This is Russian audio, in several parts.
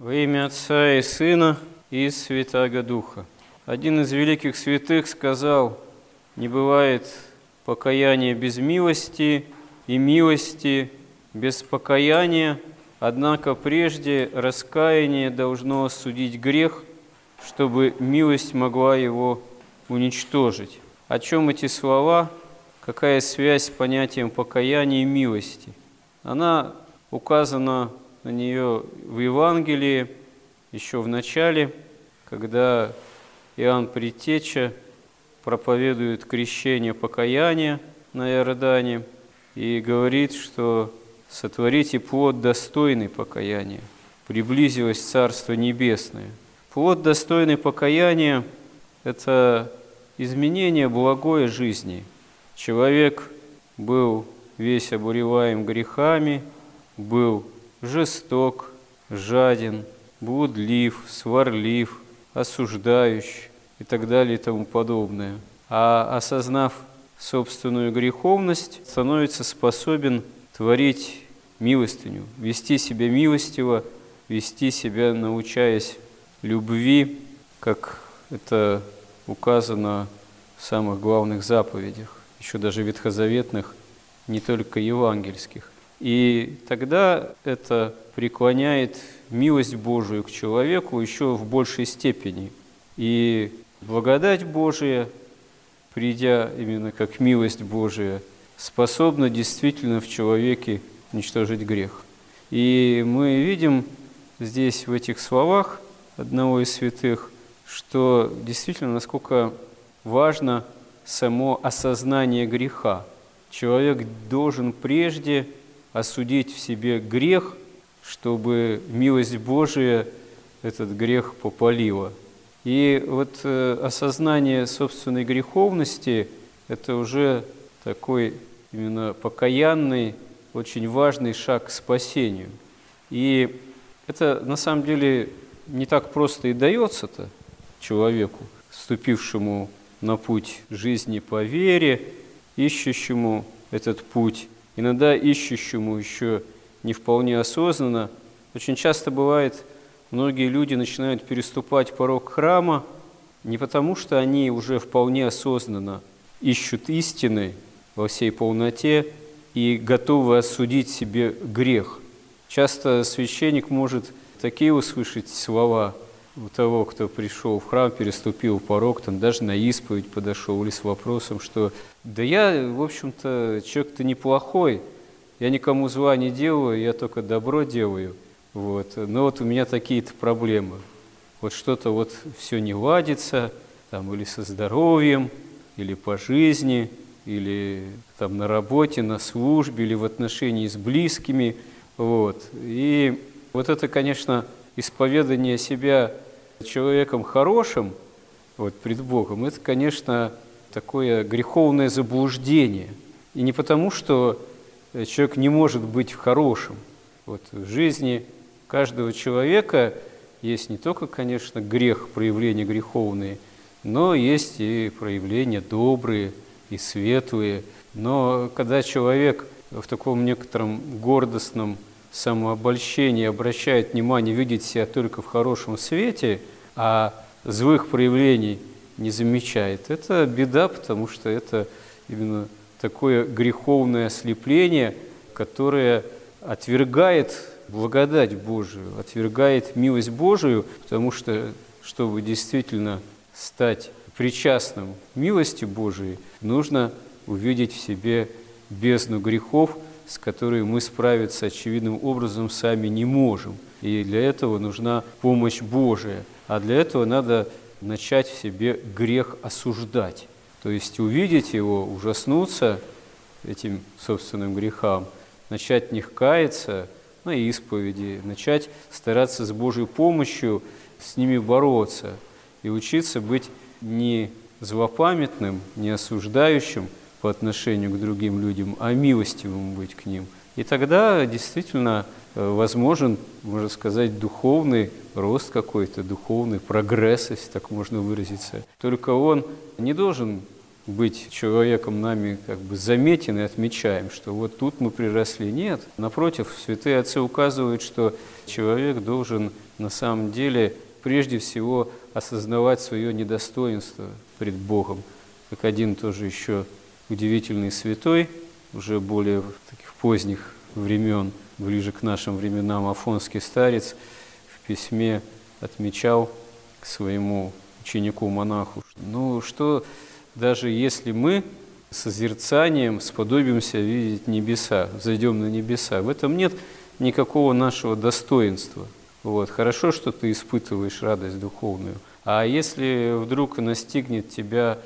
Во имя Отца и Сына и Святаго Духа. Один из великих святых сказал, не бывает покаяния без милости и милости без покаяния, однако прежде раскаяние должно осудить грех, чтобы милость могла его уничтожить. О чем эти слова? Какая связь с понятием покаяния и милости? Она указана на нее в Евангелии еще в начале, когда Иоанн Предтеча проповедует крещение покаяния на Иордане и говорит, что сотворите плод достойный покаяния, приблизилось Царство Небесное. Плод достойный покаяния – это изменение благой жизни. Человек был весь обуреваем грехами, был жесток, жаден, блудлив, сварлив, осуждающий и так далее и тому подобное. А осознав собственную греховность, становится способен творить милостыню, вести себя милостиво, вести себя, научаясь любви, как это указано в самых главных заповедях, еще даже ветхозаветных, не только евангельских. И тогда это преклоняет милость Божию к человеку еще в большей степени. И благодать Божия, придя именно как милость Божия, способна действительно в человеке уничтожить грех. И мы видим здесь в этих словах одного из святых, что действительно насколько важно само осознание греха. Человек должен прежде осудить в себе грех, чтобы милость Божия этот грех попалила. И вот э, осознание собственной греховности – это уже такой именно покаянный, очень важный шаг к спасению. И это на самом деле не так просто и дается-то человеку, вступившему на путь жизни по вере, ищущему этот путь иногда ищущему еще не вполне осознанно. Очень часто бывает, многие люди начинают переступать порог храма не потому, что они уже вполне осознанно ищут истины во всей полноте и готовы осудить себе грех. Часто священник может такие услышать слова у того, кто пришел в храм, переступил порог, там даже на исповедь подошел или с вопросом, что да я, в общем-то, человек-то неплохой, я никому зла не делаю, я только добро делаю. Вот. Но вот у меня такие-то проблемы. Вот что-то вот все не ладится, там, или со здоровьем, или по жизни, или там на работе, на службе, или в отношении с близкими. Вот. И вот это, конечно, исповедание себя человеком хорошим вот, пред Богом, это, конечно, такое греховное заблуждение. И не потому, что человек не может быть хорошим. Вот в жизни каждого человека есть не только, конечно, грех, проявления греховные, но есть и проявления добрые и светлые. Но когда человек в таком некотором гордостном самообольщении обращает внимание, видит себя только в хорошем свете, а злых проявлений не замечает. Это беда, потому что это именно такое греховное ослепление, которое отвергает благодать Божию, отвергает милость Божию, потому что, чтобы действительно стать причастным милости Божией, нужно увидеть в себе бездну грехов, с которой мы справиться очевидным образом сами не можем. И для этого нужна помощь Божия. А для этого надо начать в себе грех осуждать, то есть увидеть его, ужаснуться этим собственным грехам, начать в них каяться на исповеди, начать стараться с Божьей помощью с ними бороться и учиться быть не злопамятным, не осуждающим по отношению к другим людям, а милостивым быть к ним. И тогда действительно Э, возможен, можно сказать, духовный рост какой-то, духовный прогресс, если так можно выразиться. Только он не должен быть человеком нами как бы заметен и отмечаем, что вот тут мы приросли. Нет. Напротив, святые отцы указывают, что человек должен на самом деле прежде всего осознавать свое недостоинство пред Богом. Как один тоже еще удивительный святой, уже более таких поздних времен, ближе к нашим временам, Афонский старец в письме отмечал к своему ученику-монаху, ну что даже если мы созерцанием сподобимся видеть небеса, зайдем на небеса, в этом нет никакого нашего достоинства. Вот. Хорошо, что ты испытываешь радость духовную. А если вдруг настигнет тебя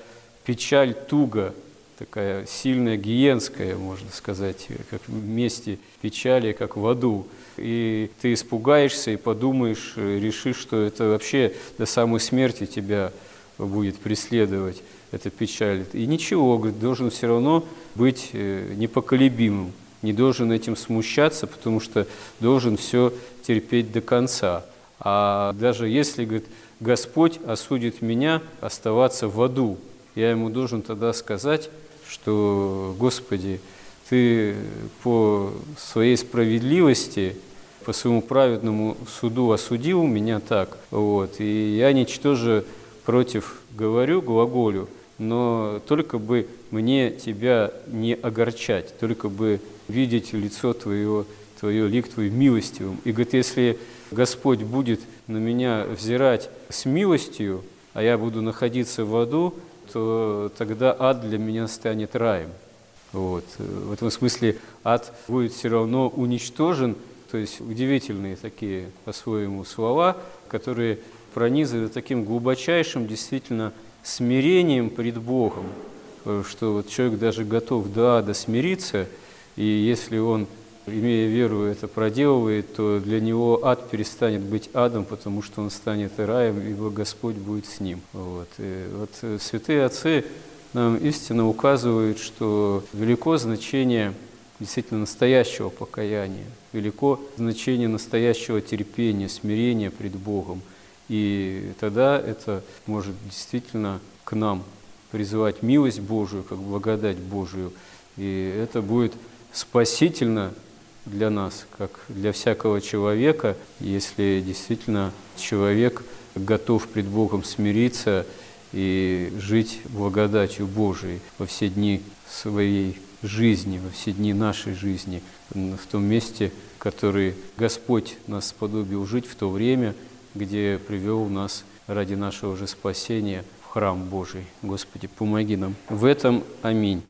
печаль, туга, такая сильная гиенская, можно сказать, как в месте печали, как в аду, и ты испугаешься и подумаешь, решишь, что это вообще до самой смерти тебя будет преследовать, эта печаль. И ничего, говорит, должен все равно быть э, непоколебимым, не должен этим смущаться, потому что должен все терпеть до конца. А даже если, говорит, Господь осудит меня оставаться в аду, я ему должен тогда сказать, что, Господи, Ты по своей справедливости, по своему праведному суду осудил меня так, вот, и я ничтоже против говорю, глаголю, но только бы мне тебя не огорчать, только бы видеть лицо твое, твое лик твой милостивым. И говорит, если Господь будет на меня взирать с милостью, а я буду находиться в аду, то тогда ад для меня станет раем. Вот. В этом смысле ад будет все равно уничтожен, то есть удивительные такие по-своему слова, которые пронизывают таким глубочайшим действительно смирением пред Богом, что вот человек даже готов до ада смириться, и если он, имея веру, это проделывает, то для него ад перестанет быть адом, потому что он станет раем, ибо Господь будет с ним. Вот, и вот святые отцы нам истинно указывают, что велико значение действительно настоящего покаяния, велико значение настоящего терпения, смирения пред Богом – и тогда это может действительно к нам призывать милость Божию, как благодать Божию. И это будет спасительно для нас, как для всякого человека, если действительно человек готов пред Богом смириться и жить благодатью Божией во все дни своей жизни, во все дни нашей жизни, в том месте, который Господь нас сподобил жить в то время, где привел нас ради нашего же спасения в храм Божий. Господи, помоги нам в этом. Аминь.